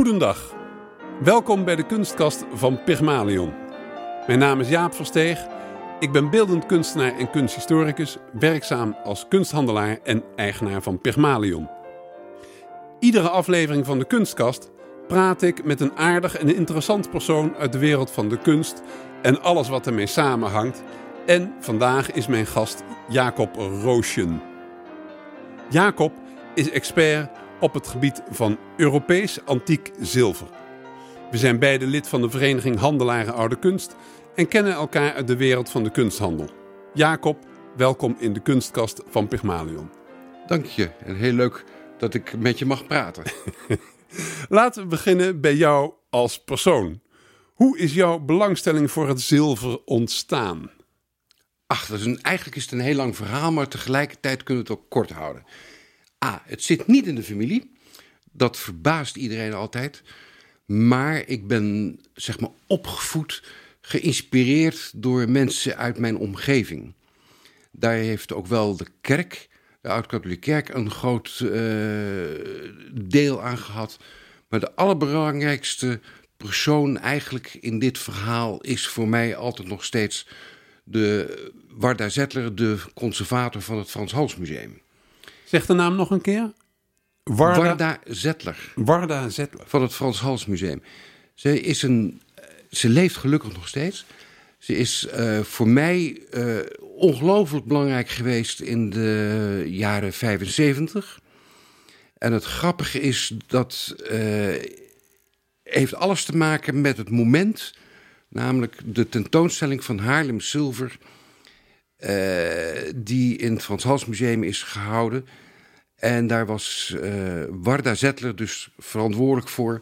Goedendag. Welkom bij de kunstkast van Pygmalion. Mijn naam is Jaap Versteeg. Ik ben beeldend kunstenaar en kunsthistoricus, werkzaam als kunsthandelaar en eigenaar van Pygmalion. Iedere aflevering van de kunstkast praat ik met een aardig en interessant persoon uit de wereld van de kunst en alles wat ermee samenhangt. En vandaag is mijn gast Jacob Roosjen. Jacob is expert op het gebied van Europees antiek zilver. We zijn beide lid van de Vereniging Handelaren Oude Kunst en kennen elkaar uit de wereld van de kunsthandel. Jacob, welkom in de kunstkast van Pygmalion. Dank je en heel leuk dat ik met je mag praten. Laten we beginnen bij jou als persoon. Hoe is jouw belangstelling voor het zilver ontstaan? Ach, dat is een, eigenlijk is het een heel lang verhaal, maar tegelijkertijd kunnen we het ook kort houden. A, het zit niet in de familie. Dat verbaast iedereen altijd. Maar ik ben, zeg maar, opgevoed, geïnspireerd door mensen uit mijn omgeving. Daar heeft ook wel de kerk, de Oud-Katholieke Kerk, een groot uh, deel aan gehad. Maar de allerbelangrijkste persoon eigenlijk in dit verhaal is voor mij altijd nog steeds de Warda Zettler, de conservator van het Frans Hals Museum. Zeg de naam nog een keer. Warda, Warda Zettler. Warda Zettler. Van het Frans Hals Museum. Ze, is een, ze leeft gelukkig nog steeds. Ze is uh, voor mij uh, ongelooflijk belangrijk geweest in de jaren 75. En het grappige is dat uh, heeft alles te maken met het moment, namelijk de tentoonstelling van Haarlem Zilver, die in het Frans Hals Museum is gehouden. En daar was uh, Warda Zettler dus verantwoordelijk voor,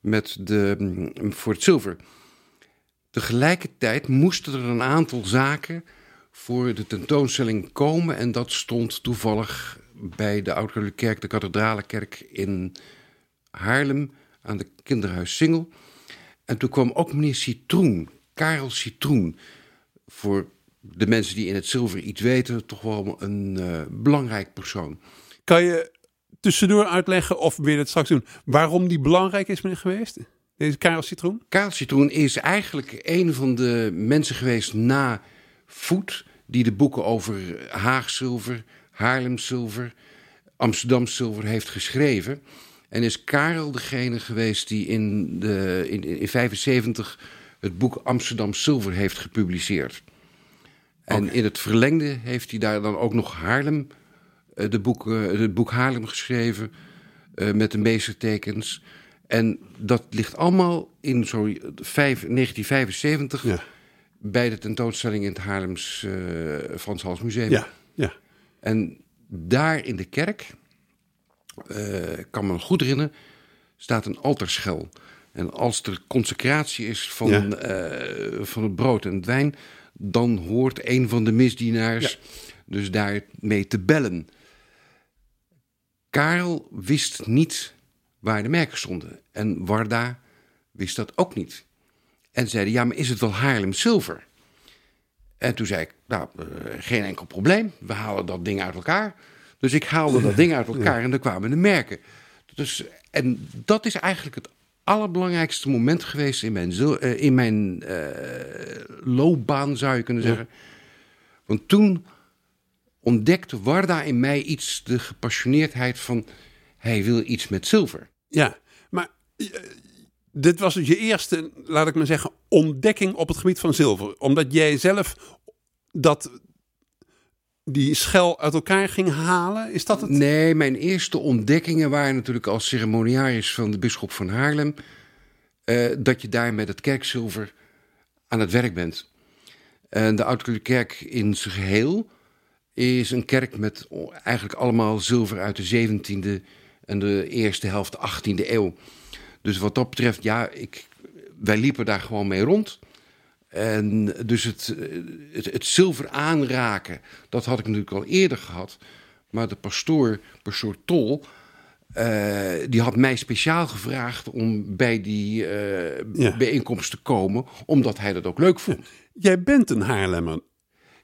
met de, mm, voor het zilver. Tegelijkertijd moesten er een aantal zaken voor de tentoonstelling komen. En dat stond toevallig bij de oude Kerk, de Kathedralenkerk in Haarlem, aan de Kinderhuis Singel. En toen kwam ook meneer Citroen, Karel Citroen, voor de mensen die in het zilver iets weten, toch wel een uh, belangrijk persoon. Kan je tussendoor uitleggen, of je het straks doen, waarom die belangrijk is geweest? Deze Karel Citroen? Karel Citroen is eigenlijk een van de mensen geweest na Voet... die de boeken over Haagzilver, Haarlemzilver, Amsterdam zilver heeft geschreven. En is Karel degene geweest die in, de, in, in 75 het boek Amsterdam Zilver heeft gepubliceerd. En in het verlengde heeft hij daar dan ook nog Haarlem uh, de boek, uh, het boek Haarlem geschreven uh, met de meestertekens. En dat ligt allemaal in zo 1975 ja. bij de tentoonstelling in het Haarlems Frans Hals Museum. Ja, ja. En daar in de kerk, kan me goed herinneren, staat een altaarschel. En als er consecratie is van, ja. van het brood en het wijn, dan hoort een van de misdienaars ja. dus daarmee te bellen. Karel wist niet waar de merken stonden. En Warda wist dat ook niet. En zeiden, ja, maar is het wel Haarlem Zilver? En toen zei ik, nou, uh, geen enkel probleem. We halen dat ding uit elkaar. Dus ik haalde dat ding uit elkaar en dan kwamen de merken. Dus, en dat is eigenlijk het allerbelangrijkste moment geweest in mijn, uh, in mijn uh, loopbaan, zou je kunnen zeggen. Want toen ontdekte Warda in mij iets, de gepassioneerdheid van hij wil iets met zilver. Ja, maar uh, dit was dus je eerste, laat ik maar zeggen, ontdekking op het gebied van zilver. Omdat jij zelf dat die schel uit elkaar ging halen? Is dat het? Nee, mijn eerste ontdekkingen waren natuurlijk als ceremoniaris van de bisschop van Haarlem. Uh, dat je daar met het kerkzilver aan het werk bent. En de oude kerk in zijn geheel is een kerk met eigenlijk allemaal zilver uit de 17e en de eerste helft 18e eeuw. Dus wat dat betreft, ja, ik, wij liepen daar gewoon mee rond. En dus het, het, het, zilver aanraken, dat had ik natuurlijk al eerder gehad. Maar de pastoor, pastoor Tol, uh, die had mij speciaal gevraagd om bij die uh, ja. bijeenkomst te komen, omdat hij dat ook leuk vond. Jij bent een Haarlemmer.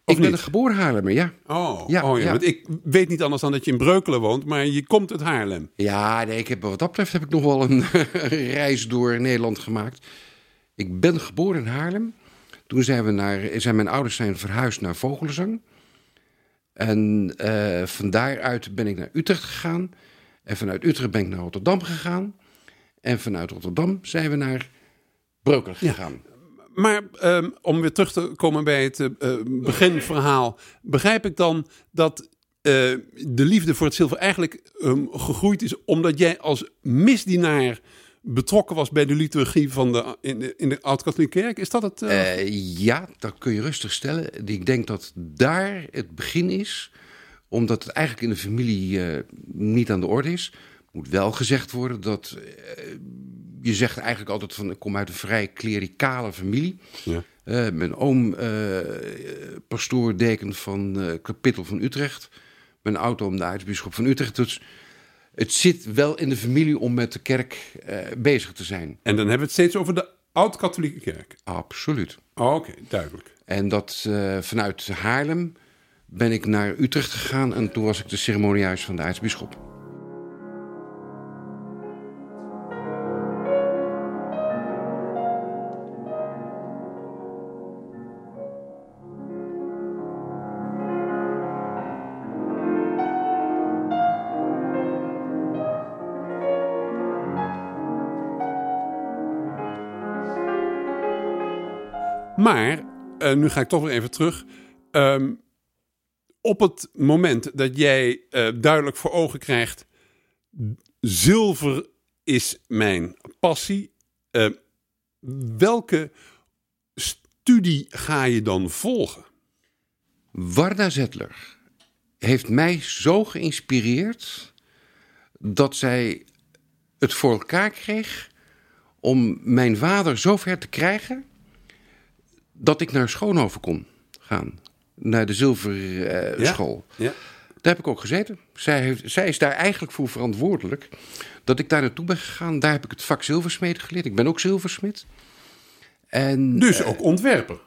ik ben een geboren Haarlemmer, ja. Oh, Ja, oh ja, ja. Want ik weet niet anders dan dat je in Breukelen woont, maar je komt uit Haarlem. Ja, nee, ik heb, wat dat betreft heb ik nog wel een reis door Nederland gemaakt. Ik ben geboren in Haarlem. Toen zijn, we naar, zijn mijn ouders zijn verhuisd naar Vogelenzang. En eh, van daaruit ben ik naar Utrecht gegaan. En vanuit Utrecht ben ik naar Rotterdam gegaan. En vanuit Rotterdam zijn we naar Breukelen gegaan. Maar ehm, om weer terug te komen bij het eh, eh, beginverhaal, begrijp ik dan dat de liefde voor het zilver eigenlijk ehm, gegroeid is omdat jij als misdienaar betrokken was bij de liturgie van de, in de, in de Oud-Katholieke Kerk? Is dat het? eh, Eh, ja, dat kun je rustig stellen. Ik denk dat daar het begin is, omdat het eigenlijk in de familie eh, niet aan de orde is. Moet wel gezegd worden dat je zegt eigenlijk altijd van ik kom uit een vrij klerikale familie. ja. Mijn oom, pastoor, deken van kapittel van Utrecht. Mijn oud-oom, de aartsbisschop van Utrecht. Dus het zit wel in de familie om met de kerk eh, bezig te zijn. En dan hebben we het steeds over de Oud-Katholieke Kerk. Absoluut. Oh, Oké, duidelijk. En dat eh, vanuit Haarlem ben ik naar Utrecht gegaan en toen was ik de ceremoniaris van de aartsbisschop. Maar, eh, nu ga ik toch weer even terug. Ehm, op het moment dat jij eh, duidelijk voor ogen krijgt... zilver is mijn passie. eh, welke studie ga je dan volgen? Warda Zettler heeft mij zo geïnspireerd dat zij het voor elkaar kreeg om mijn vader zo ver te krijgen dat ik naar Schoonhoven kon gaan. Naar de zilverschool. Ja? Daar heb ik ook gezeten. Zij, heeft, zij is daar eigenlijk voor verantwoordelijk. Dat ik daar naartoe ben gegaan. Daar heb ik het vak zilversmeden geleerd. Ik ben ook zilversmid. En, Dus ook ontwerper.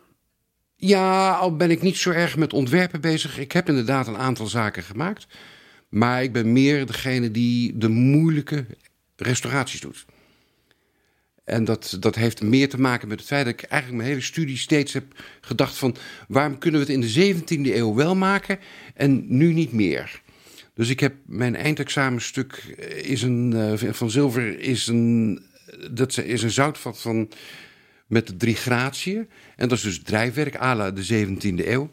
ja, al ben ik niet zo erg met ontwerpen bezig. Ik heb inderdaad een aantal zaken gemaakt. Maar ik ben meer degene die de moeilijke restauraties doet. En dat, dat heeft meer te maken met het feit dat ik eigenlijk mijn hele studie steeds heb gedacht van... waarom kunnen we het in de 17e eeuw wel maken en nu niet meer? Dus ik heb mijn eindexamenstuk is een, eh, van zilver is een, dat is een zoutvat van, met de drie gratiën. En dat is dus drijfwerk à la de 17e eeuw.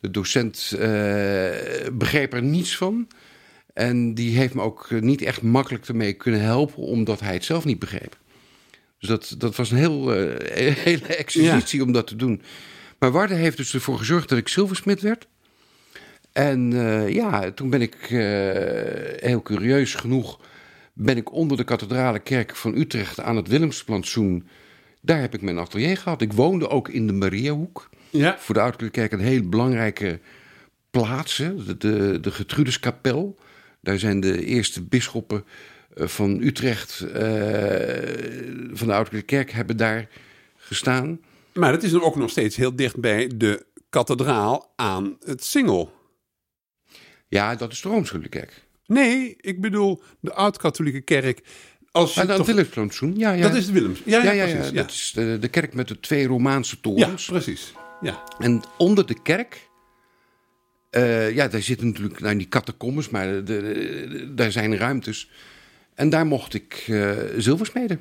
De docent eh, begreep er niets van. En die heeft me ook niet echt makkelijk ermee kunnen helpen, omdat hij het zelf niet begreep. Dus dat, dat was een heel, eh, hele exercitie om dat te doen. Maar Warde heeft dus ervoor gezorgd dat ik zilversmid werd. En eh, ja, toen ben ik eh, heel curieus genoeg... ben ik onder de kathedrale kerk van Utrecht aan het Willemsplantsoen... daar heb ik mijn atelier gehad. Ik woonde ook in de Mariahoek. Ja. Voor de Oude Kerk een hele belangrijke plaats. hè. De, de, de Gertrudeskapel. Daar zijn de eerste bisschoppen van Utrecht... eh, van de Oude Kerk hebben daar gestaan. Maar het is dan ook nog steeds heel dicht bij de kathedraal aan het Singel. Ja, dat is de Rooms-Katholieke Kerk. Nee, ik bedoel de Oud-Katholieke Kerk. Als toch- het Willemsplantsoen, ja, ja. Dat is het Willems. Ja, ja, ja, ja, precies. Ja, dat is de, de kerk met de twee Romaanse ja, torens. precies. Ja. En onder de kerk, eh, ja, daar zitten natuurlijk nou, die catacombes, maar de, de- de- daar zijn ruimtes. En daar mocht ik eh zilversmeden.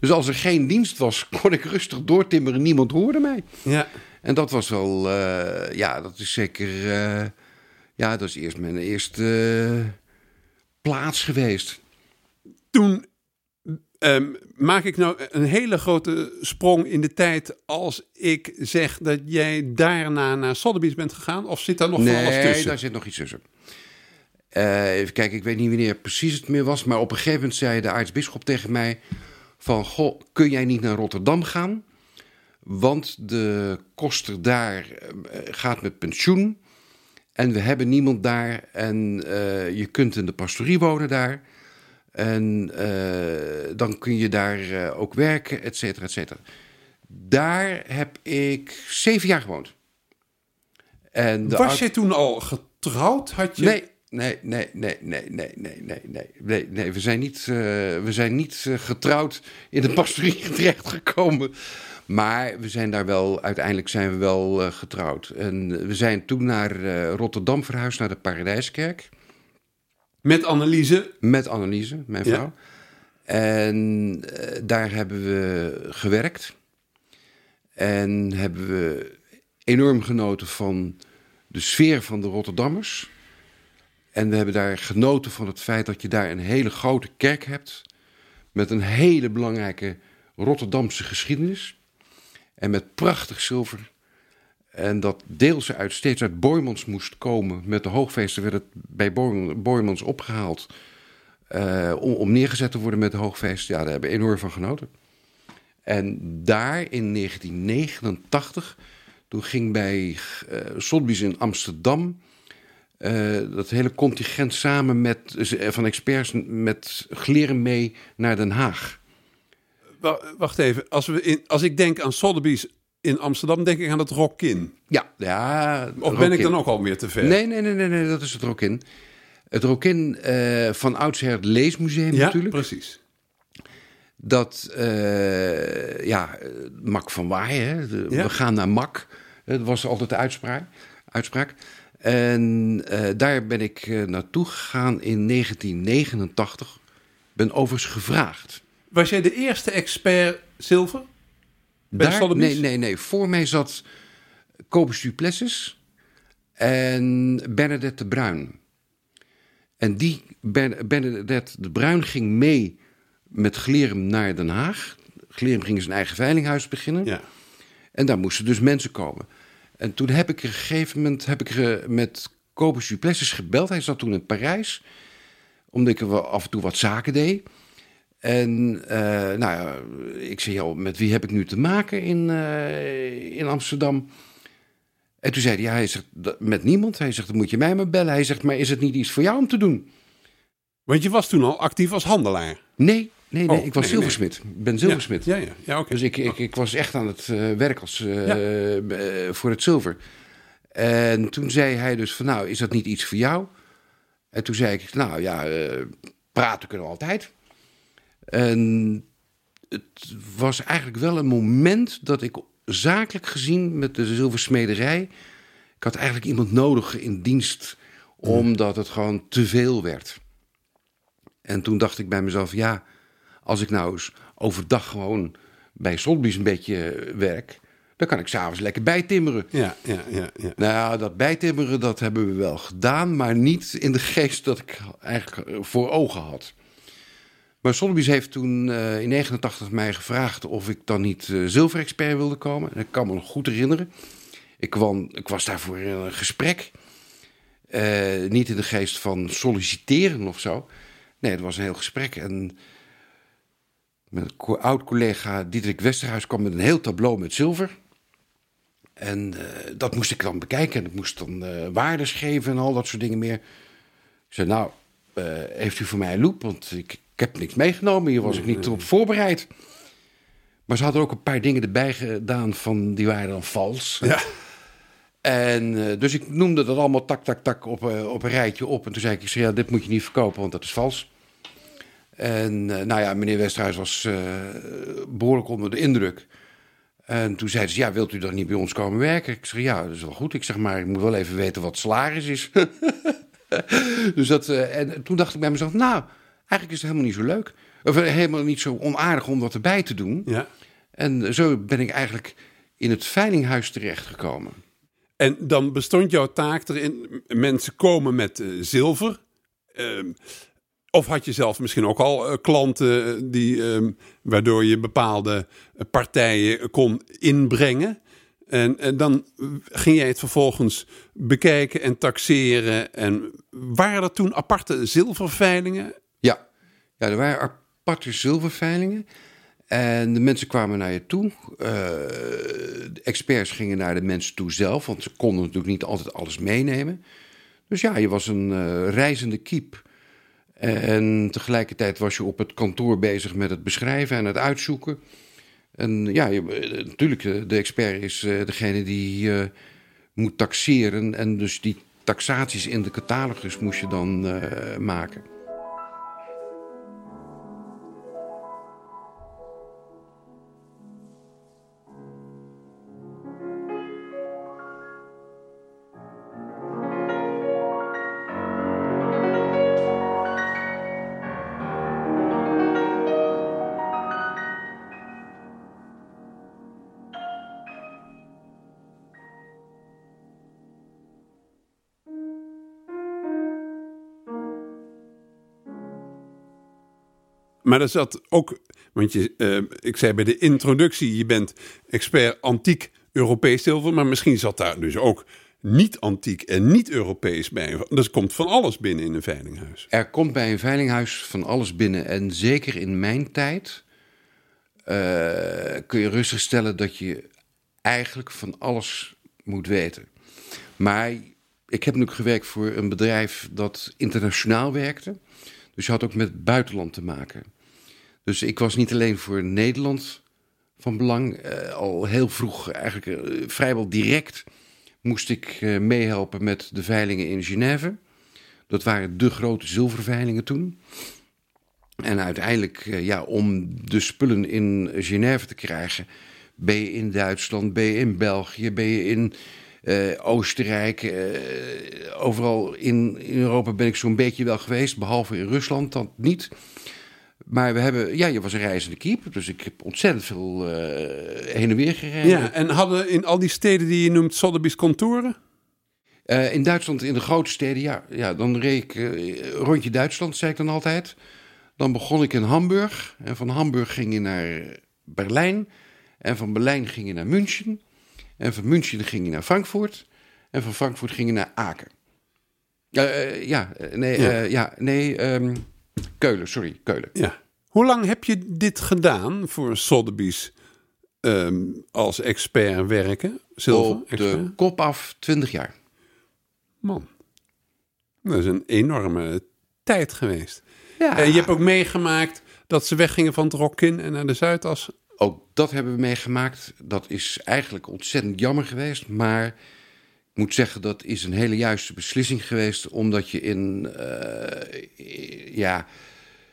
Dus als er geen dienst was, kon ik rustig doortimmeren. Niemand hoorde mij. ja. En dat was wel, eh, ja, dat is zeker, eh, ja, dat is eerst mijn eerste plaats geweest. Toen ehm, maak ik nou een hele grote sprong in de tijd als ik zeg dat jij daarna naar Sotheby's bent gegaan? Of zit daar nog van alles Nee, tussen? daar zit nog iets tussen. Eh, even kijken, ik weet niet wanneer precies het meer was, maar op een gegeven moment zei de aartsbisschop tegen mij van, goh, kun jij niet naar Rotterdam gaan? Want de koster daar eh, gaat met pensioen en we hebben niemand daar en eh, je kunt in de pastorie wonen daar. En eh, dan kun je daar eh, ook werken, et cetera, et cetera. Daar heb ik zeven jaar gewoond. En Was je toen al getrouwd? Had je... Nee, nee, nee, nee, nee, nee, nee, nee, nee, nee, nee. We zijn niet, eh, we zijn niet eh, getrouwd in de pastorie terechtgekomen. Maar we zijn daar wel, uiteindelijk zijn we wel eh, getrouwd. En we zijn toen naar Rotterdam verhuisd, naar de Paradijskerk. Met Anneliese. Met Anneliese, mijn Ja. vrouw. En daar hebben we gewerkt. En hebben we enorm genoten van de sfeer van de Rotterdammers. En we hebben daar genoten van het feit dat je daar een hele grote kerk hebt. Met een hele belangrijke Rotterdamse geschiedenis. En met prachtig zilver. En dat deels uit, steeds uit Boymans moest komen. Met de hoogfeesten werd het bij Boy- Boymans opgehaald. eh, om, om neergezet te worden met de hoogfeest. Ja, daar hebben we enorm van genoten. En daar in 1989, toen ging bij eh Sotheby's in Amsterdam... eh, dat hele contingent samen met, eh, van experts met Gleren mee naar Den Haag. Wa- Wacht even. Als, we in, als ik denk aan Sotheby's in Amsterdam, denk ik aan het Rockin. Ja, ja. Of ben ik Rokin. dan ook alweer te ver? Nee, nee, nee, nee, nee, dat is het Rokin. Het Rokin eh van oudsher het Leesmuseum ja, natuurlijk. precies. Dat, eh, ja, eh, Mak van Waaien, Ja. we gaan naar Mak. Dat was altijd de uitspraak. uitspraak. En eh, daar ben ik eh, naartoe gegaan in 1989. Ben overigens gevraagd. Was jij de eerste expert zilver? Bij Daar, nee, nee, nee. Voor mij zat Cobus Duplessis en Bernadette de Bruin. En die Ben- Bernadette de Bruin ging mee met Glerum naar Den Haag. Glerum ging zijn eigen veilinghuis beginnen. Ja. En daar moesten dus mensen komen. En toen heb ik op een gegeven moment heb ik eh, met Cobus Duplessis gebeld. Hij zat toen in Parijs, omdat ik er af en toe wat zaken deed. En eh, nou ja, ik zei, joh, met wie heb ik nu te maken in, eh, in Amsterdam? En toen zei hij, ja, hij zegt, "Dat- met niemand. Hij zegt, dan moet je mij maar bellen. Hij zegt, maar is het niet iets voor jou om te doen? Want je was toen al actief als handelaar. Nee, nee, nee, Oh, ik was nee, zilversmid. Ik ben zilversmid. Ja, ja, ja. Dus ik, ik, ik was echt aan het eh, werk als, eh, Ja. eh, voor het zilver. En toen zei hij dus van, nou, is dat niet iets voor jou? En toen zei ik, nou ja, praten kunnen we altijd. En het was eigenlijk wel een moment dat ik zakelijk gezien met de zilversmederij... Ik had eigenlijk iemand nodig in dienst, omdat het gewoon te veel werd. En toen dacht ik bij mezelf, ja, als ik nou eens overdag gewoon bij Sotheby's een beetje werk, dan kan ik s'avonds lekker bijtimmeren. Ja, ja, ja, ja. Nou ja, dat bijtimmeren, dat hebben we wel gedaan, maar niet in de geest dat ik eigenlijk eh, voor ogen had. Maar Sotheby's heeft toen eh, in 89 mij gevraagd of ik dan niet eh zilverexpert wilde komen. En ik kan me nog goed herinneren. Ik, kwam, ik was daarvoor in een gesprek. Eh, niet in de geest van solliciteren of zo. Nee, het was een heel gesprek. En mijn co- oud-collega Diederik Westerhuis kwam met een heel tableau met zilver. En eh, dat moest ik dan bekijken. En ik moest dan eh waardes geven en al dat soort dingen meer. Ik zei, nou, eh, heeft u voor mij een loop? Want ik, ik heb niks meegenomen. Hier was ik niet op voorbereid. Maar ze hadden ook een paar dingen erbij gedaan van die waren dan vals. Ja. En dus ik noemde dat allemaal tak, tak, tak op, op een rijtje op. En toen zei ik, ik zei, ja, dit moet je niet verkopen, want dat is vals. En eh, nou ja, meneer Westerhuis was eh, behoorlijk onder de indruk. En toen zeiden ze, ja, wilt u dan niet bij ons komen werken? Ik zeg, ja, dat is wel goed. Ik zeg, maar ik moet wel even weten wat salaris is. dus dat, eh, en toen dacht ik bij mezelf, nou, eigenlijk is het helemaal niet zo leuk. Of helemaal niet zo onaardig om wat erbij te doen. ja. En zo ben ik eigenlijk in het veilinghuis terechtgekomen. En dan bestond jouw taak erin, mensen komen met zilver. Ehm, of had je zelf misschien ook al eh, klanten eh, die, ehm, waardoor je bepaalde eh, partijen kon inbrengen. En, en dan ging jij het vervolgens bekijken en taxeren. En waren er toen aparte zilverveilingen? Ja, ja er waren aparte zilverveilingen. En de mensen kwamen naar je toe. De experts gingen naar de mensen toe zelf, want ze konden natuurlijk niet altijd alles meenemen. Dus ja, je was een reizende kiep. En tegelijkertijd was je op het kantoor bezig met het beschrijven en het uitzoeken. En ja, eh, natuurlijk, eh, de expert is eh, degene die moet taxeren. En dus die taxaties in de catalogus moest je dan maken. Maar er zat ook, want je, uh, ik zei bij de introductie, je bent expert antiek Europees zilver, maar misschien zat daar dus ook niet antiek en niet Europees bij. Dus komt van alles binnen in een veilinghuis. Er komt bij een veilinghuis van alles binnen. En zeker in mijn tijd uh, kun je rustig stellen dat je eigenlijk van alles moet weten. Maar ik heb nu gewerkt voor een bedrijf dat internationaal werkte. Dus je had ook met buitenland te maken. Dus ik was niet alleen voor Nederland van belang. Uh, al heel vroeg, eigenlijk uh, vrijwel direct, moest ik uh, meehelpen met de veilingen in Genève. Dat waren de grote zilverveilingen toen. En uiteindelijk, ja, om de spullen in Genève te krijgen, ben je in Duitsland, ben je in België, ben je in Oostenrijk. overal in, in Europa ben ik zo'n beetje wel geweest, behalve in Rusland, dat niet. Maar we hebben, ja, je was een reizende keeper, dus ik heb ontzettend veel uh, heen en weer gereden. Ja, en hadden in al die steden die je noemt Sotheby's kantoren? Uh, in Duitsland, in de grote steden, ja. ja dan reed ik uh, rondje Duitsland, zei ik dan altijd. Dan begon ik in Hamburg. En van Hamburg ging je naar Berlijn. En van Berlijn ging je naar München. En van München ging je naar Frankfurt. En van Frankfurt ging je naar Aken. ja, nee, ja. ja nee... Um, Keulen, sorry, Keulen. Ja. Hoe lang heb je dit gedaan voor Sotheby's um, als expert werken? Zilver, Op de kop af 20 jaar. Man, dat is een enorme tijd geweest. Ja. En je hebt ook meegemaakt dat ze weggingen van het Rokin en naar de Zuidas. Ook dat hebben we meegemaakt. Dat is eigenlijk ontzettend jammer geweest. Maar moet zeggen, dat is een hele juiste beslissing geweest. Omdat je in, uh, ja,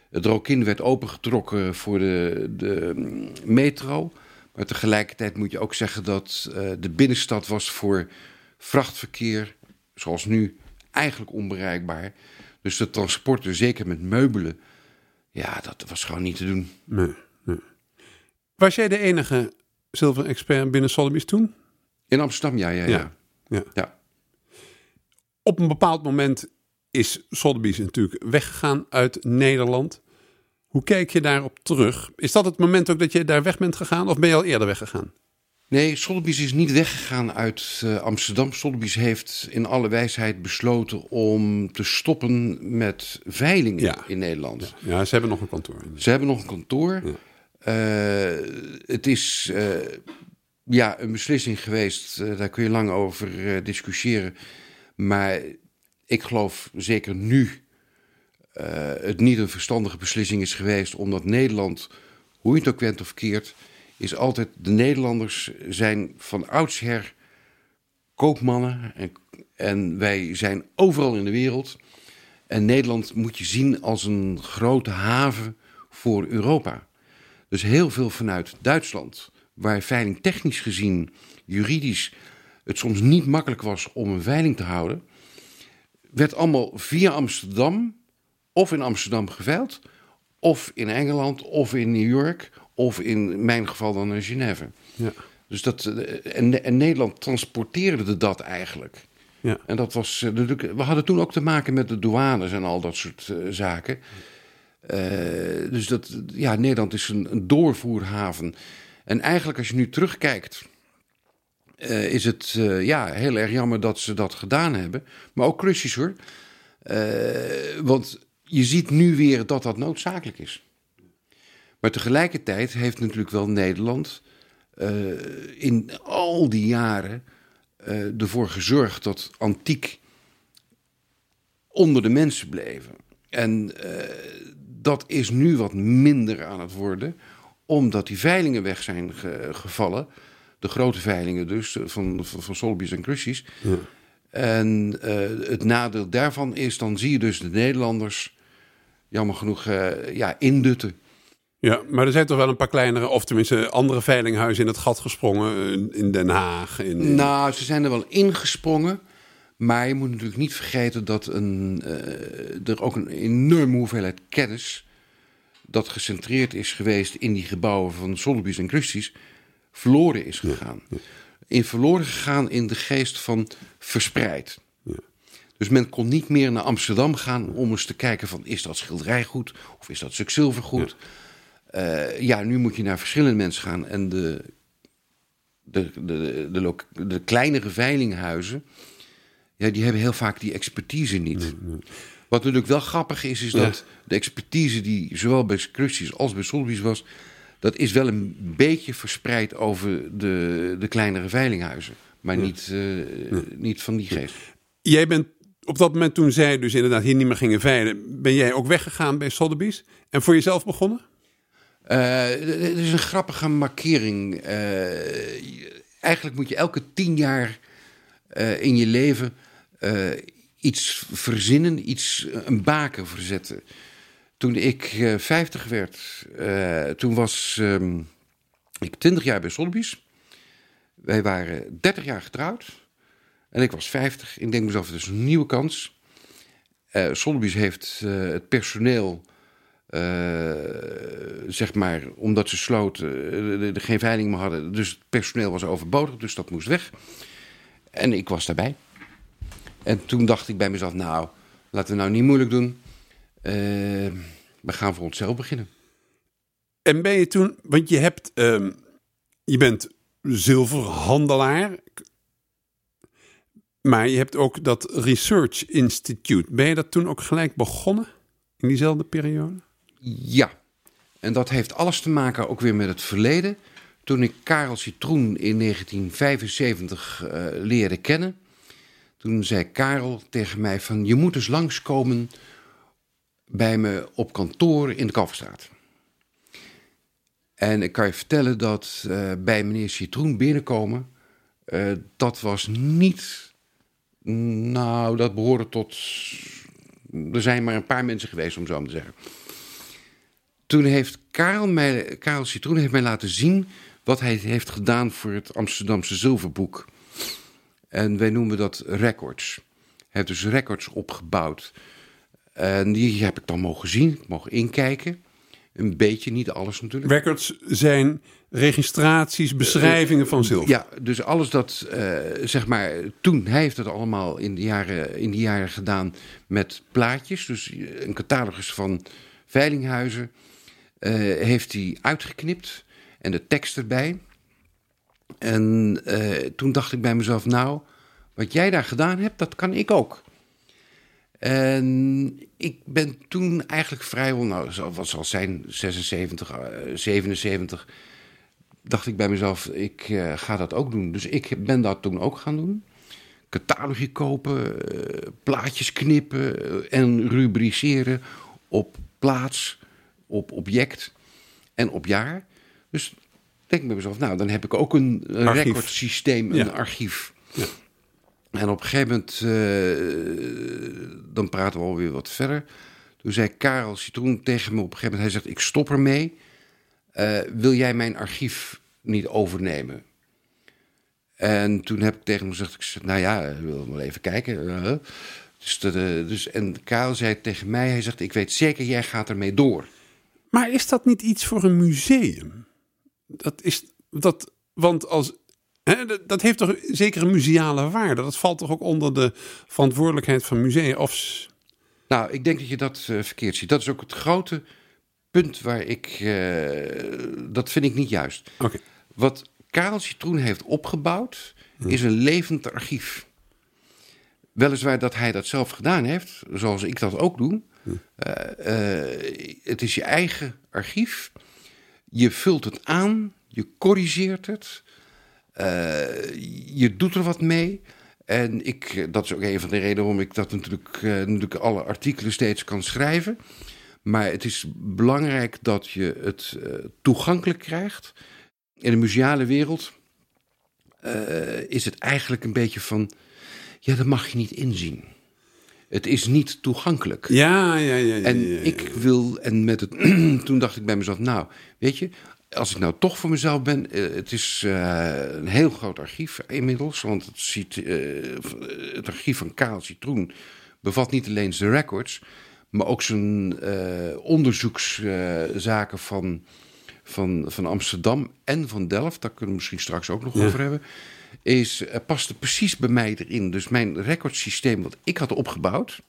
het Rokin werd opengetrokken voor de, de metro. Maar tegelijkertijd moet je ook zeggen dat uh, de binnenstad was voor vrachtverkeer, zoals nu, eigenlijk onbereikbaar. Dus de transporten, zeker met meubelen, ja, dat was gewoon niet te doen. Nee, nee. Was jij de enige zilver-expert binnen Sotheby's toen? In Amsterdam, ja, ja, ja. ja. Ja. Op een bepaald moment is Sotheby's natuurlijk weggegaan uit Nederland. Hoe kijk je daarop terug? Is dat het moment ook dat je daar weg bent gegaan of ben je al eerder weggegaan? Nee, Sotheby's is niet weggegaan uit uh, Amsterdam. Sotheby's heeft in alle wijsheid besloten om te stoppen met veilingen ja. in Nederland. Ja. ja. ze hebben nog een kantoor. Ze hebben nog een kantoor. Ja. Uh, het is uh, ja, een beslissing geweest, daar kun je lang over discussiëren. Maar ik geloof zeker nu uh, het niet een verstandige beslissing is geweest, omdat Nederland, hoe je het ook went of keert, is altijd de Nederlanders zijn van oudsher koopmannen en, en wij zijn overal in de wereld. En Nederland moet je zien als een grote haven voor Europa. Dus heel veel vanuit Duitsland, waar veiling technisch gezien, juridisch, het soms niet makkelijk was om een veiling te houden, werd allemaal via Amsterdam of in Amsterdam geveild, of in Engeland, of in New York, of in mijn geval dan in Genève. Ja. Dus dat, eh, en, en Nederland transporteerde dat eigenlijk. Ja. En dat was, eh, we hadden toen ook te maken met de douanes en al dat soort uh, zaken. Uh, dus dat, ja, Nederland is een, een, doorvoerhaven. En eigenlijk als je nu terugkijkt, uh, is het uh, ja, heel erg jammer dat ze dat gedaan hebben. Maar ook Russisch hoor. want je ziet nu weer dat dat noodzakelijk is. Maar tegelijkertijd heeft natuurlijk wel Nederland in al die jaren ervoor gezorgd dat antiek onder de mensen bleven. En dat is nu wat minder aan het worden, omdat die veilingen weg zijn ge gevallen De grote veilingen dus, van, van, van Sotheby's en Christie's. En eh, het nadeel daarvan is, dan zie je dus de Nederlanders, jammer genoeg, eh, ja, indutten. Ja, maar er zijn toch wel een paar kleinere, of tenminste andere veilinghuizen in het gat gesprongen. eh, In Den Haag. In, Nou, ze zijn er wel ingesprongen. Maar je moet natuurlijk niet vergeten dat een, eh, er ook een enorme hoeveelheid kennis... dat gecentreerd is geweest in die gebouwen van Sotheby's en Christie's... verloren is gegaan. In verloren gegaan in de geest van verspreid. Dus men kon niet meer naar Amsterdam gaan om eens te kijken van... is dat schilderij goed of is dat stuk zilver goed? Ja. ja, nu moet je naar verschillende mensen gaan. En de, de, de, de, de kleinere veilinghuizen... Ja, die hebben heel vaak die expertise niet. Wat natuurlijk wel grappig is, is dat de expertise die zowel bij Christie's als bij Sotheby's was... dat is wel een beetje verspreid over de, de kleinere veilinghuizen. Maar niet, eh, niet van die geest. Jij bent op dat moment toen zij dus inderdaad hier niet meer gingen veilen... ben jij ook weggegaan bij Sotheby's en voor jezelf begonnen? Eh, Het is een grappige markering. Eh, eigenlijk moet je elke tien jaar eh, in je leven eh, iets verzinnen, iets, een baken verzetten. Toen ik eh 50 werd, eh, toen was ehm, ik 20 jaar bij Sotheby's. Wij waren 30 jaar getrouwd. En ik was 50. Ik denk mezelf, het is een nieuwe kans. Eh Sotheby's heeft eh, het personeel eh, zeg maar, omdat ze sloten, eh, geen veiling meer hadden. Dus het personeel was overbodig, dus dat moest weg. En ik was daarbij. En toen dacht ik bij mezelf, nou, laten we nou niet moeilijk doen. Eh, we gaan voor onszelf beginnen. En ben je toen, want je hebt, ehm, je bent zilverhandelaar, maar je hebt ook dat Research Institute. Ben je dat toen ook gelijk begonnen in diezelfde periode? Ja, en dat heeft alles te maken ook weer met het verleden. Toen ik Karel Citroen in 1975 eh, leerde kennen, toen zei Karel tegen mij van je moet eens langskomen bij me op kantoor in de Kalverstraat. En ik kan je vertellen dat eh, bij meneer Citroen binnenkomen, eh, dat was niet, nou dat behoorde tot, er zijn maar een paar mensen geweest om zo maar te zeggen. Toen heeft Karel, mij, Karel Citroen heeft mij laten zien wat hij heeft gedaan voor het Amsterdamse Zilverboek. En wij noemen dat records. Hij heeft dus records opgebouwd. En die heb ik dan mogen zien, mogen inkijken. Een beetje, niet alles natuurlijk. Records zijn registraties, beschrijvingen van zilver. Ja, dus alles dat, eh, zeg maar, toen, hij heeft het allemaal in de jaren, in die jaren gedaan met plaatjes. Dus een catalogus van veilinghuizen eh, heeft hij uitgeknipt en de tekst erbij. En eh, toen dacht ik bij mezelf, nou, wat jij daar gedaan hebt, dat kan ik ook. En ik ben toen eigenlijk vrijwel, nou, wat zal zijn, 76, eh, 77, dacht ik bij mezelf, ik eh, ga dat ook doen. Dus ik ben dat toen ook gaan doen. Catalogie kopen, eh, plaatjes knippen eh, en rubriceren op plaats, op object en op jaar. Dus denk ik bij mezelf, nou, dan heb ik ook een recordsysteem, een Ja. archief. En op een gegeven moment, eh, dan praten we alweer wat verder. Toen zei Karel Citroen tegen me op een gegeven moment, hij zegt, ik stop ermee. Eh, wil jij mijn archief niet overnemen? En toen heb ik tegen hem gezegd, ik zeg, nou ja, ik wil wel even kijken. eh. dus dat, eh, dus, en Karel zei tegen mij, hij zegt, ik weet zeker, jij gaat ermee door. Maar is dat niet iets voor een museum? Dat is dat, want als. Hè, dat, heeft toch zeker een museale waarde? Dat valt toch ook onder de verantwoordelijkheid van musea? Of. Nou, ik denk dat je dat eh, verkeerd ziet. Dat is ook het grote punt waar ik, eh, dat vind ik niet juist. Oké. Wat Karel Citroen heeft opgebouwd, is een levend archief. Weliswaar dat hij dat zelf gedaan heeft, zoals ik dat ook doe. Eh, het is je eigen archief. Je vult het aan, je corrigeert het. eh, je doet er wat mee. En ik, dat is ook een van de redenen waarom ik dat natuurlijk, eh, natuurlijk alle artikelen steeds kan schrijven. Maar het is belangrijk dat je het eh, toegankelijk krijgt. In de museale wereld is het eigenlijk een beetje van, ja, dat mag je niet inzien. Het is niet toegankelijk. Ja, ja, ja. ja, En ja, ja. ik wil, en met het, toen dacht ik bij mezelf, nou, weet je, als ik nou toch voor mezelf ben, eh, het is eh, een heel groot archief inmiddels, want het, ziet, eh, het archief van Karel Citroen bevat niet alleen zijn records, maar ook zijn eh, onderzoekszaken van, van, van Amsterdam en van Delft, daar kunnen we misschien straks ook nog over hebben, is, eh, paste precies bij mij erin. Dus mijn recordsysteem wat ik had opgebouwd,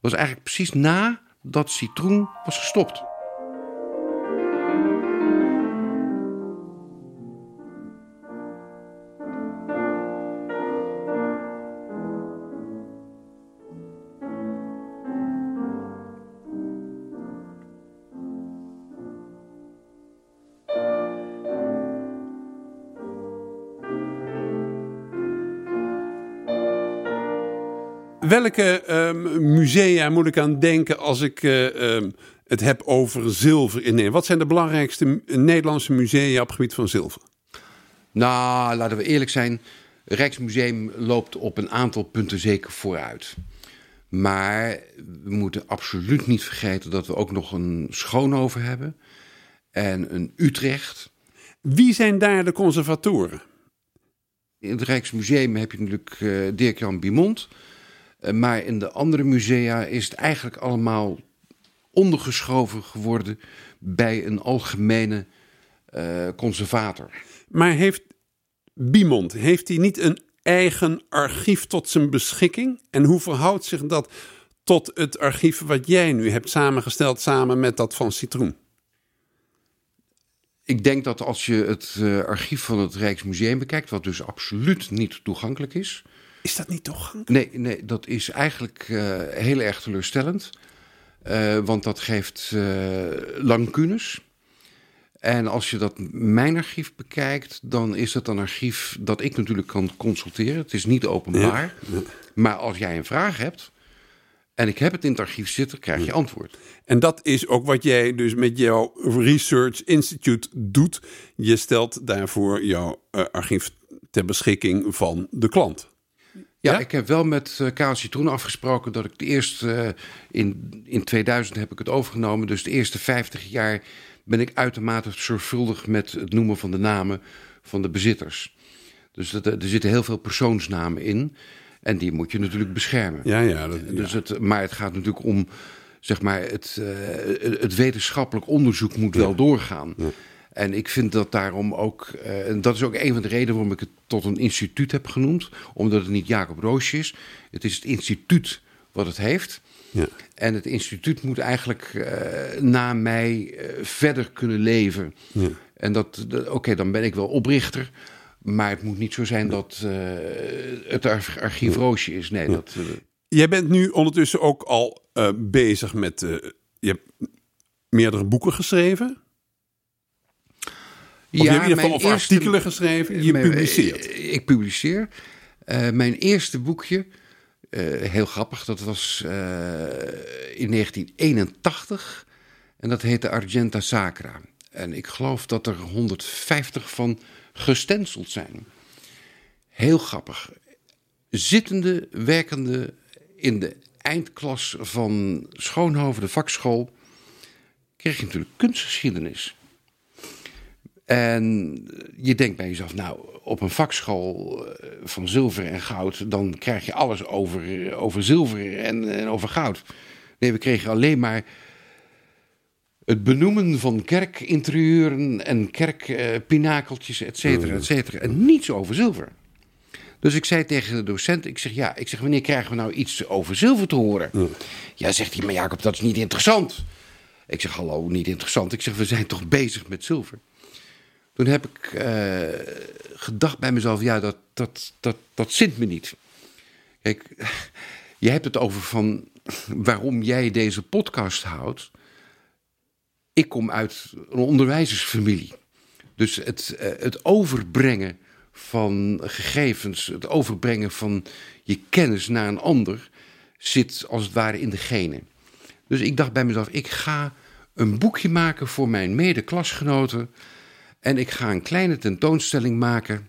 was eigenlijk precies na dat Citroen was gestopt. Welke ehm, musea moet ik aan denken als ik eh, ehm, het heb over zilver in Nederland? Wat zijn de belangrijkste Nederlandse musea op het gebied van zilver? Nou, laten we eerlijk zijn. Rijksmuseum loopt op een aantal punten zeker vooruit. Maar we moeten absoluut niet vergeten dat we ook nog een Schoonhoven hebben. En een Utrecht. Wie zijn daar de conservatoren? In het Rijksmuseum heb je natuurlijk eh, Dirk-Jan Bimont. Eh, maar in de andere musea is het eigenlijk allemaal ondergeschoven geworden bij een algemene eh, conservator. Maar heeft Biemond, heeft hij niet een eigen archief tot zijn beschikking? En hoe verhoudt zich dat tot het archief wat jij nu hebt samengesteld samen met dat van Citroen? Ik denk dat als je het eh, archief van het Rijksmuseum bekijkt, wat dus absoluut niet toegankelijk is. Is dat niet toegankelijk? Nee, nee dat is eigenlijk eh, heel erg teleurstellend. Eh, want dat geeft eh lancunes. En als je dat mijn archief bekijkt, dan is het een archief dat ik natuurlijk kan consulteren. Het is niet openbaar. Maar als jij een vraag hebt en ik heb het in het archief zitten, krijg je antwoord. En dat is ook wat jij dus met jouw Research Institute doet. Je stelt daarvoor jouw archief ter beschikking van de klant. Ja, Ja? ik heb wel met uh, Karel Citroen afgesproken dat ik de eerste... eh, in, in 2000 heb ik het overgenomen. Dus de eerste 50 jaar ben ik uitermate zorgvuldig met het noemen van de namen van de bezitters. Dus dat, er zitten heel veel persoonsnamen in. En die moet je natuurlijk beschermen. Ja, ja. Dat, ja. Dus het, maar het gaat natuurlijk om, zeg maar, het, eh, het wetenschappelijk onderzoek moet wel doorgaan. En ik vind dat daarom ook, eh, en dat is ook een van de redenen waarom ik het tot een instituut heb genoemd, omdat het niet Jacob Roosje is. Het is het instituut wat het heeft. Ja. En het instituut moet eigenlijk eh, na mij eh, verder kunnen leven. Ja. En dat, dat- oké, dan ben ik wel oprichter. Maar het moet niet zo zijn dat het ar- archief Roosje is. Nee, dat, Jij bent nu ondertussen ook al bezig met. je hebt meerdere boeken geschreven. Of je hebt in ieder geval eerste- artikelen geschreven. Je Mijn- publiceert. Ik publiceer. Eh, mijn eerste boekje, eh, heel grappig, dat was eh, in 1981. En dat heette Argenta Sacra. En ik geloof dat er 150 van gestenceld zijn. Heel grappig. Zittende, werkende in de eindklas van Schoonhoven, de vakschool, kreeg je natuurlijk kunstgeschiedenis. En je denkt bij jezelf, nou, op een vakschool eh, van zilver en goud, dan krijg je alles over, over zilver en, en over goud. Nee, we kregen alleen maar het benoemen van kerkinterieuren en kerkpinakeltjes, et cetera, et cetera. En niets over zilver. Dus ik zei tegen de docent, ik zeg, ja, ik zeg, wanneer krijgen we nou iets over zilver te horen? Ja, zegt hij, maar Jacob, dat is niet interessant. Ik zeg, hallo, niet interessant. Ik zeg, we zijn toch bezig met zilver? Toen heb ik eh, gedacht bij mezelf, ja, dat, dat, dat, dat zint me niet. Kijk, je hebt het over van waarom jij deze podcast houdt. Ik kom uit een onderwijzersfamilie. Dus het, eh, het overbrengen van gegevens, het overbrengen van je kennis naar een ander, zit als het ware in de genen. Dus ik dacht bij mezelf, ik ga een boekje maken voor mijn mede-klasgenoten. En ik ga een kleine tentoonstelling maken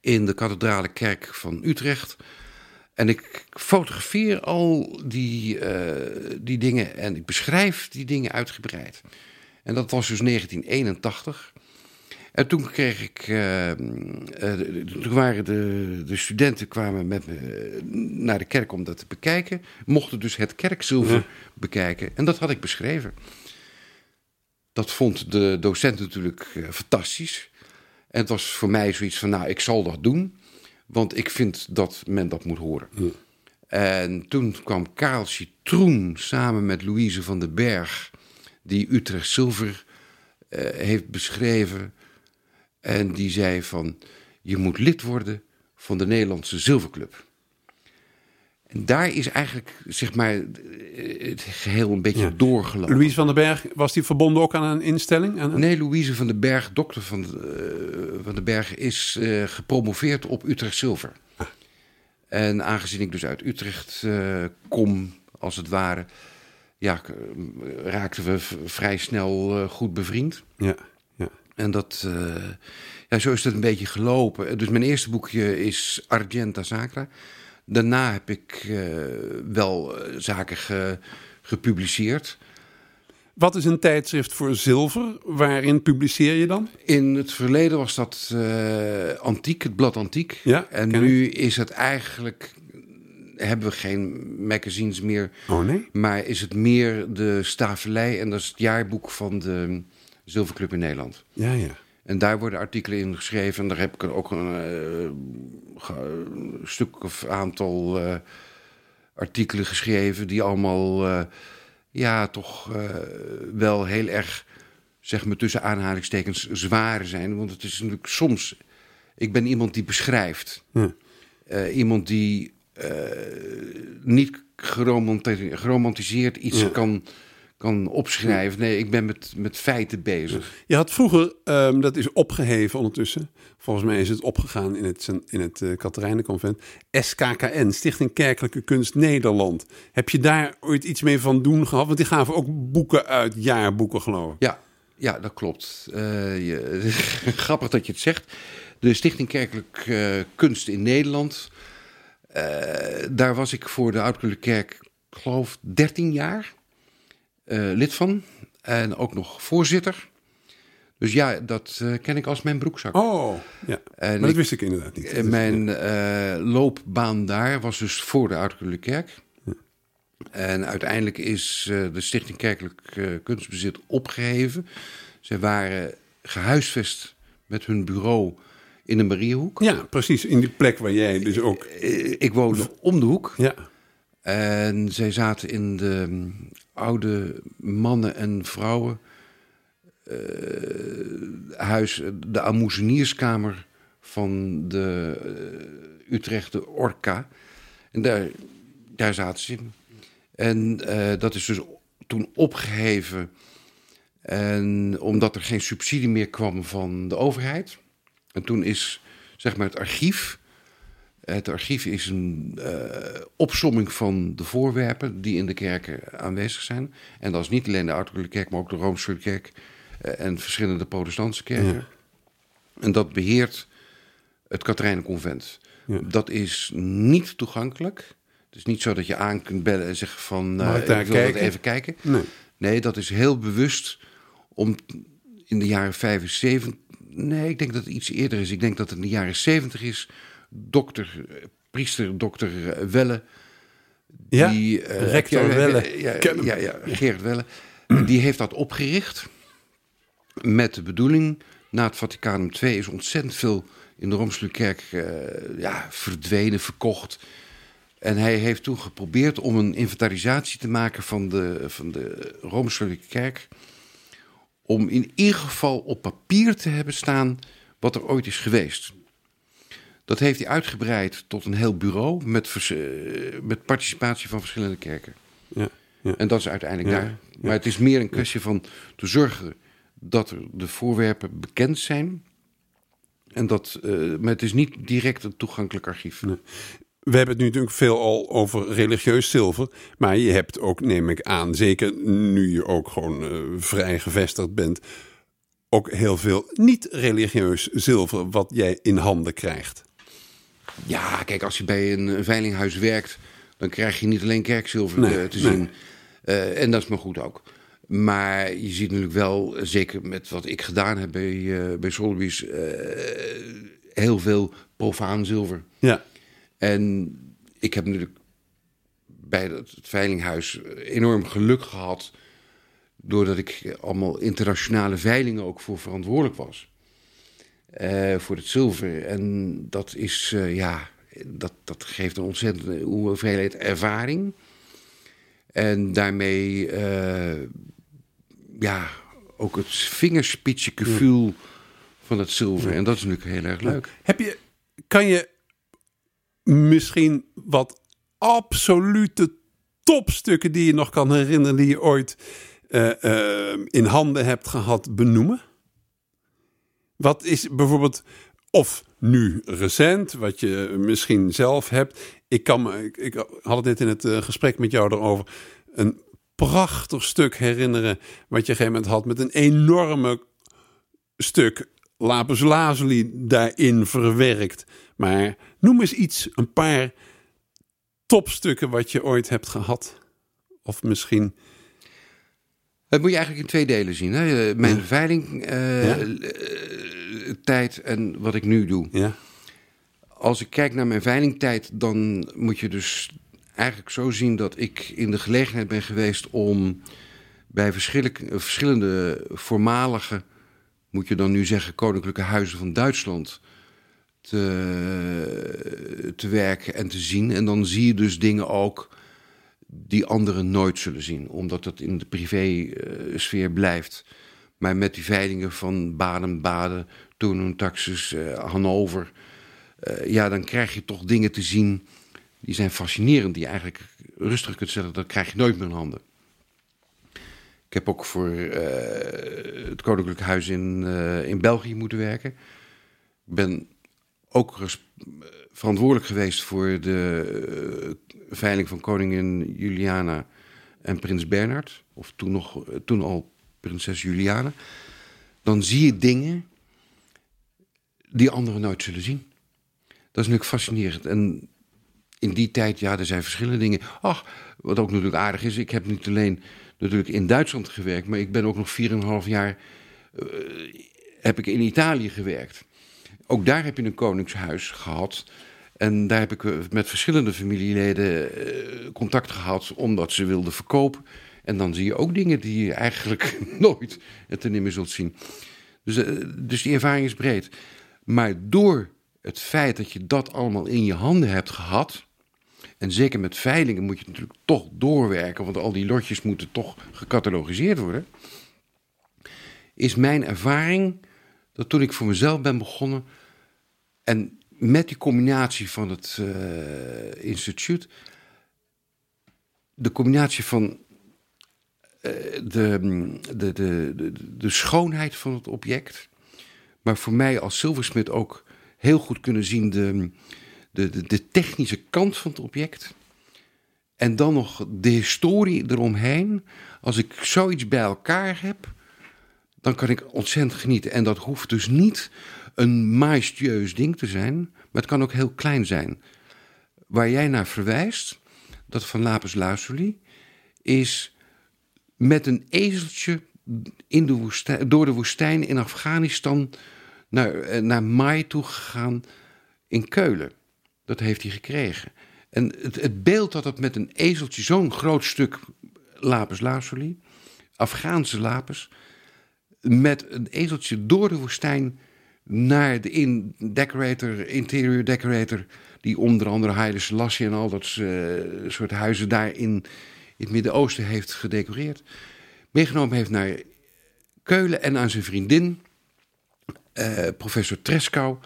in de kathedrale kerk van Utrecht. En ik fotografeer al die, eh, die dingen en ik beschrijf die dingen uitgebreid. En dat was dus 1981. En toen kreeg ik. Uh, toen waren de, de studenten kwamen met me naar de kerk om dat te bekijken. Mochten dus het kerkzilver bekijken. En dat had ik beschreven. Dat vond de docent natuurlijk fantastisch. En het was voor mij zoiets van: nou, ik zal dat doen. Want ik vind dat men dat moet horen. En toen kwam Karel Citroen samen met Louise van den Berg, die Utrecht Zilver uh, heeft beschreven. En die zei van, je moet lid worden van de Nederlandse Zilverclub. En daar is eigenlijk, zeg maar, het geheel een beetje ja. doorgelopen. Louise van den Berg, was die verbonden ook aan een instelling? Aan een... Nee, Louise van den Berg, dokter van, uh, van den Berg, is uh, gepromoveerd op Utrecht Zilver. Ah. En aangezien ik dus uit Utrecht uh, kom, als het ware, ja, raakten we vrij snel goed bevriend. Ja, ja. En dat, ja, zo is het een beetje gelopen. Dus mijn eerste boekje is Argenta Sacra. Daarna heb ik uh, wel zaken ge, gepubliceerd. Wat is een tijdschrift voor zilver? Waarin publiceer je dan? In het verleden was dat uh, Antiek, het blad Antiek. Ja, en nu ik. is het eigenlijk. Hebben we geen magazines meer. Oh nee? Maar is het meer de stavelij en dat is het jaarboek van de Zilverclub in Nederland. Ja, ja. En daar worden artikelen in geschreven. En daar heb ik ook een, uh, een stuk of aantal uh, artikelen geschreven. die allemaal. Uh, ja, toch wel heel erg. zeg maar tussen aanhalingstekens zwaar zijn. Want het is natuurlijk soms. Ik ben iemand die beschrijft. Ja. iemand die niet geromantiseerd iets kan kan opschrijven. Nee, ik ben met, met feiten bezig. Je had vroeger, um, dat is opgeheven ondertussen. Volgens mij is het opgegaan in het, in het uh, Katerijnenconvent. SKKN, Stichting Kerkelijke Kunst Nederland. Heb je daar ooit iets mee van doen gehad? Want die gaven ook boeken uit, jaarboeken geloof ik. Ja, ja dat klopt. Uh, je, grappig dat je het zegt. De Stichting Kerkelijke uh, Kunst in Nederland. daar was ik voor de Oudkerlijke Kerk, geloof 13 jaar lid van. En ook nog voorzitter. Dus ja, dat uh, ken ik als mijn broekzak. Oh, ja. En maar dat ik, wist ik inderdaad niet. En mijn uh, loopbaan daar was dus voor de Oude Kerk. Ja. En uiteindelijk is de Stichting Kerkelijk Kunstbezit opgeheven. Ze waren gehuisvest met hun bureau in de Mariehoek. Ja, precies. In die plek waar jij dus ook... Ik woonde om de hoek. Ja. En zij zaten in de oude mannen en vrouwen uh, huis, de amoezenieerskamer van de uh, Utrechtse Orca. En daar, daar zaten ze in. En uh, dat is dus toen opgeheven. En omdat er geen subsidie meer kwam van de overheid. En toen is zeg maar het archief het archief is een uh, opsomming van de voorwerpen die in de kerken aanwezig zijn. En dat is niet alleen de Ouderlijke Kerk, maar ook de Rooms Kerk uh, en verschillende protestantse kerken. Ja. En dat beheert het Katerijnenconvent. Ja. Dat is niet toegankelijk. Het is niet zo dat je aan kunt bellen en zeggen van... Uh, ik, ik wil kijken? dat even kijken. Nee. nee, dat is heel bewust om in de jaren 75... Nee, ik denk dat het iets eerder is. Ik denk dat het in de jaren 70 is dokter, priester dokter Welle. Ja, die, uh, rector Welle. Ja, ja, ja, Geert Welle. die heeft dat opgericht met de bedoeling... na het Vaticanum II is ontzettend veel in de Rooms-Katholieke Kerk uh, ja, verdwenen, verkocht... En hij heeft toen geprobeerd om een inventarisatie te maken van de, van de Rooms-Katholieke Kerk. Om in ieder geval op papier te hebben staan wat er ooit is geweest. Dat heeft hij uitgebreid tot een heel bureau met, eh, met participatie van verschillende kerken. Ja, ja. En dat is uiteindelijk ja, daar. Maar het is meer een kwestie van te zorgen dat er de voorwerpen bekend zijn. En dat, uh, maar het is niet direct een toegankelijk archief. Nee. We hebben het nu natuurlijk veel al over religieus zilver. Maar je hebt ook, neem ik aan, zeker nu je ook gewoon uh, vrij gevestigd bent, ook heel veel niet-religieus zilver wat jij in handen krijgt. Ja, kijk, als je bij een, veilinghuis werkt, dan krijg je niet alleen kerkzilver Nee, eh, te zien. Eh, en dat is maar goed ook. Maar je ziet natuurlijk wel, zeker met wat ik gedaan heb bij, eh bij Sotheby's, heel veel profaan zilver. Ja, En ik heb natuurlijk bij het veilinghuis enorm geluk gehad. Doordat ik allemaal internationale veilingen ook voor verantwoordelijk was. Eh, voor het zilver. En dat is, eh, ja, dat, dat geeft een ontzettende hoeveelheid ervaring. En daarmee, eh, ja, ook het vingerspitsengevoel van het zilver. En dat is natuurlijk heel erg leuk. Heb je, kan je misschien wat absolute topstukken die je nog kan herinneren, die je ooit in handen hebt gehad, benoemen? Wat is bijvoorbeeld, of nu recent, wat je misschien zelf hebt. Ik, kan ik, ik had het net in het eh, gesprek met jou erover. Een prachtig stuk herinneren. wat je op een gegeven moment had met een enorme stuk lapis lazuli daarin verwerkt. Maar noem eens iets, een paar topstukken wat je ooit hebt gehad. Of misschien. Dat moet je eigenlijk in twee delen zien. Hè? Mijn Ja. veiling eh, Ja. eh, en wat ik nu doe. Ja, Als ik kijk naar mijn veilingtijd, dan moet je dus eigenlijk zo zien dat ik in de gelegenheid ben geweest om bij verschillende, verschillende voormalige, moet je dan nu zeggen, koninklijke huizen van Duitsland te, te werken en te zien. En dan zie je dus dingen ook die anderen nooit zullen zien, omdat het in de privé-sfeer blijft. Maar met die veilingen van Baden-Baden, Toon Taxis, eh, Hannover, eh, ja, dan krijg je toch dingen te zien die zijn fascinerend, die je eigenlijk rustig kunt zeggen, dat krijg je nooit meer in handen. Ik heb ook voor eh, het Koninklijk Huis in, eh, in België moeten werken. Ik ben ook verantwoordelijk geweest voor de eh, veiling van koningin Juliana en prins Bernhard. Of toen, nog, toen al prinses Juliana. Dan zie je dingen die anderen nooit zullen zien. Dat is natuurlijk fascinerend. En in die tijd, ja, er zijn verschillende dingen. Ach, wat ook natuurlijk aardig is, ik heb niet alleen natuurlijk in Duitsland gewerkt, maar ik ben ook nog 4,5 jaar eh, heb ik in Italië gewerkt. Ook daar heb je een koningshuis gehad. En daar heb ik eh, met verschillende familieleden eh, contact gehad, omdat ze wilden verkopen. En dan zie je ook dingen die je eigenlijk nooit en ten nimmer zult zien. Dus, eh, dus die ervaring is breed. Maar door het feit dat je dat allemaal in je handen hebt gehad. En zeker met veilingen moet je natuurlijk toch doorwerken, want al die lotjes moeten toch gecatalogiseerd worden. Is mijn ervaring dat toen ik voor mezelf ben begonnen. En met die combinatie van het eh, instituut. De combinatie van eh, de, de, de, de, de schoonheid van het object. Maar voor mij als zilversmid ook heel goed kunnen zien de, de, de, de technische kant van het object. En dan nog de historie eromheen. Als ik zoiets bij elkaar heb, dan kan ik ontzettend genieten. En dat hoeft dus niet een majestueus ding te zijn, maar het kan ook heel klein zijn. Waar jij naar verwijst, dat van Lapis Lazuli, is met een ezeltje in de woestijn, door de woestijn in Afghanistan naar, eh, naar Mai toe gegaan in Keulen. Dat heeft hij gekregen. En het, het beeld dat het met een ezeltje, zo'n groot stuk lapis lazuli, Afghaanse lapis, met een ezeltje door de woestijn naar de in decorator, interior decorator, die onder andere Haile Selassie en al dat eh, soort huizen daar in, het Midden-Oosten heeft gedecoreerd, meegenomen heeft naar Keulen en aan zijn vriendin, eh, professor Treskou,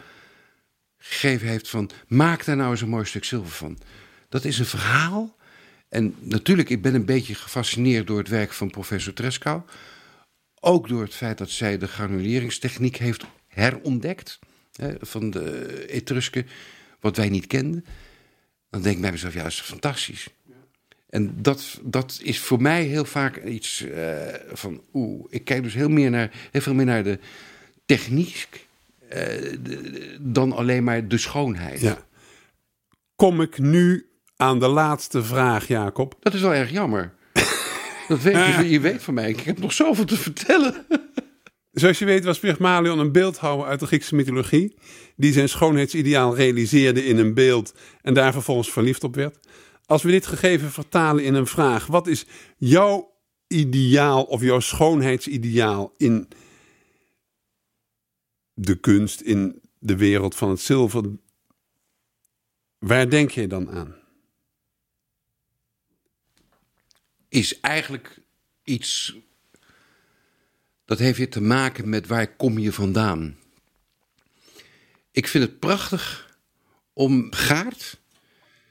gegeven heeft van maak daar nou eens een mooi stuk zilver van. Dat is een verhaal. En natuurlijk, ik ben een beetje gefascineerd door het werk van professor Treskou. Ook door het feit dat zij de granuleringstechniek heeft herontdekt hè, van de Etrusken, wat wij niet kenden. Dan denk ik bij mezelf, ja, dat is fantastisch. En dat, dat is voor mij heel vaak iets eh, van, oeh, ik kijk dus heel, meer naar, heel veel meer naar de techniek eh, de- dan alleen maar de schoonheid. ja. kom ik nu aan de laatste vraag, Jacob. Dat is wel erg jammer. Dat weet je, je weet van mij. Ik heb nog zoveel te vertellen. Zoals je weet was Pygmalion een beeldhouwer uit de Griekse mythologie... die zijn schoonheidsideaal realiseerde in een beeld... en daar vervolgens verliefd op werd. Als we dit gegeven vertalen in een vraag... wat is jouw ideaal of jouw schoonheidsideaal in de kunst... in de wereld van het zilver... waar denk je dan aan? Is eigenlijk iets dat heeft weer te maken met waar kom je vandaan. Ik vind het prachtig om gaart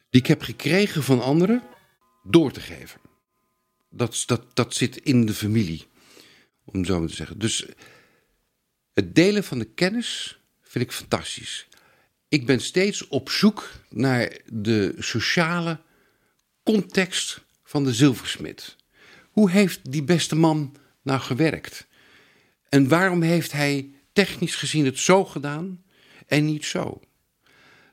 die ik heb gekregen van anderen door te geven. Dat, dat, dat zit in de familie, om zo maar te zeggen. Dus het delen van de kennis vind ik fantastisch. Ik ben steeds op zoek naar de sociale context van de zilversmid. Hoe heeft die beste man nou gewerkt? En waarom heeft hij technisch gezien het zo gedaan en niet zo?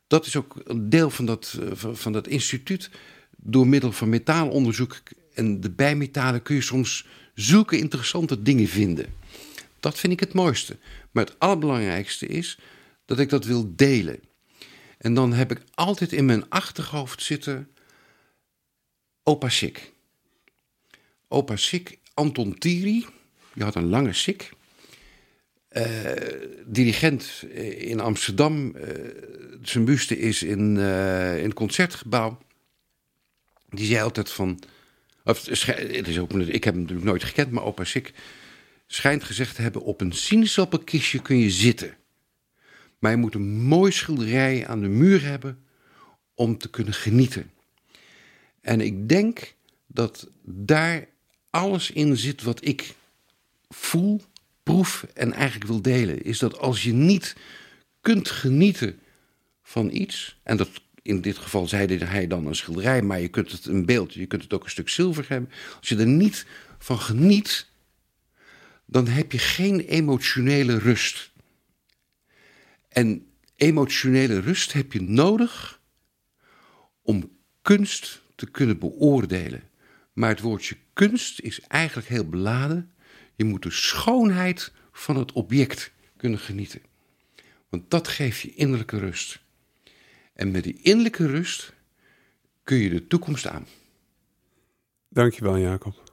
Dat is ook een deel van dat, eh, van dat instituut. Door middel van metaalonderzoek en de bijmetalen kun je soms zulke interessante dingen vinden. Dat vind ik het mooiste. Maar het allerbelangrijkste is dat ik dat wil delen. En dan heb ik altijd in mijn achterhoofd zitten opa Sik. Opa Sik, Anton Thierry, die had een lange sik. Uh, dirigent in Amsterdam. Uh, zijn buste is in, in het concertgebouw. Die zei altijd van. Of, het is ook, ik heb hem natuurlijk nooit gekend, maar opa Sik schijnt gezegd te hebben: op een sinaasappelkistje kun je zitten. Maar je moet een mooi schilderij aan de muur hebben om te kunnen genieten. En ik denk dat daar alles in zit wat ik voel proef en eigenlijk wil delen, is dat als je niet kunt genieten van iets, en dat in dit geval zei hij dan een schilderij, maar je kunt het een beeld, je kunt het ook een stuk zilver hebben. Als je er niet van geniet, dan heb je geen emotionele rust. En emotionele rust heb je nodig om kunst te kunnen beoordelen. Maar het woordje kunst is eigenlijk heel beladen. Je moet de schoonheid van het object kunnen genieten. Want dat geeft je innerlijke rust. En met die innerlijke rust kun je de toekomst aan. Dankjewel, Jacob.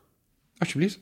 Alsjeblieft.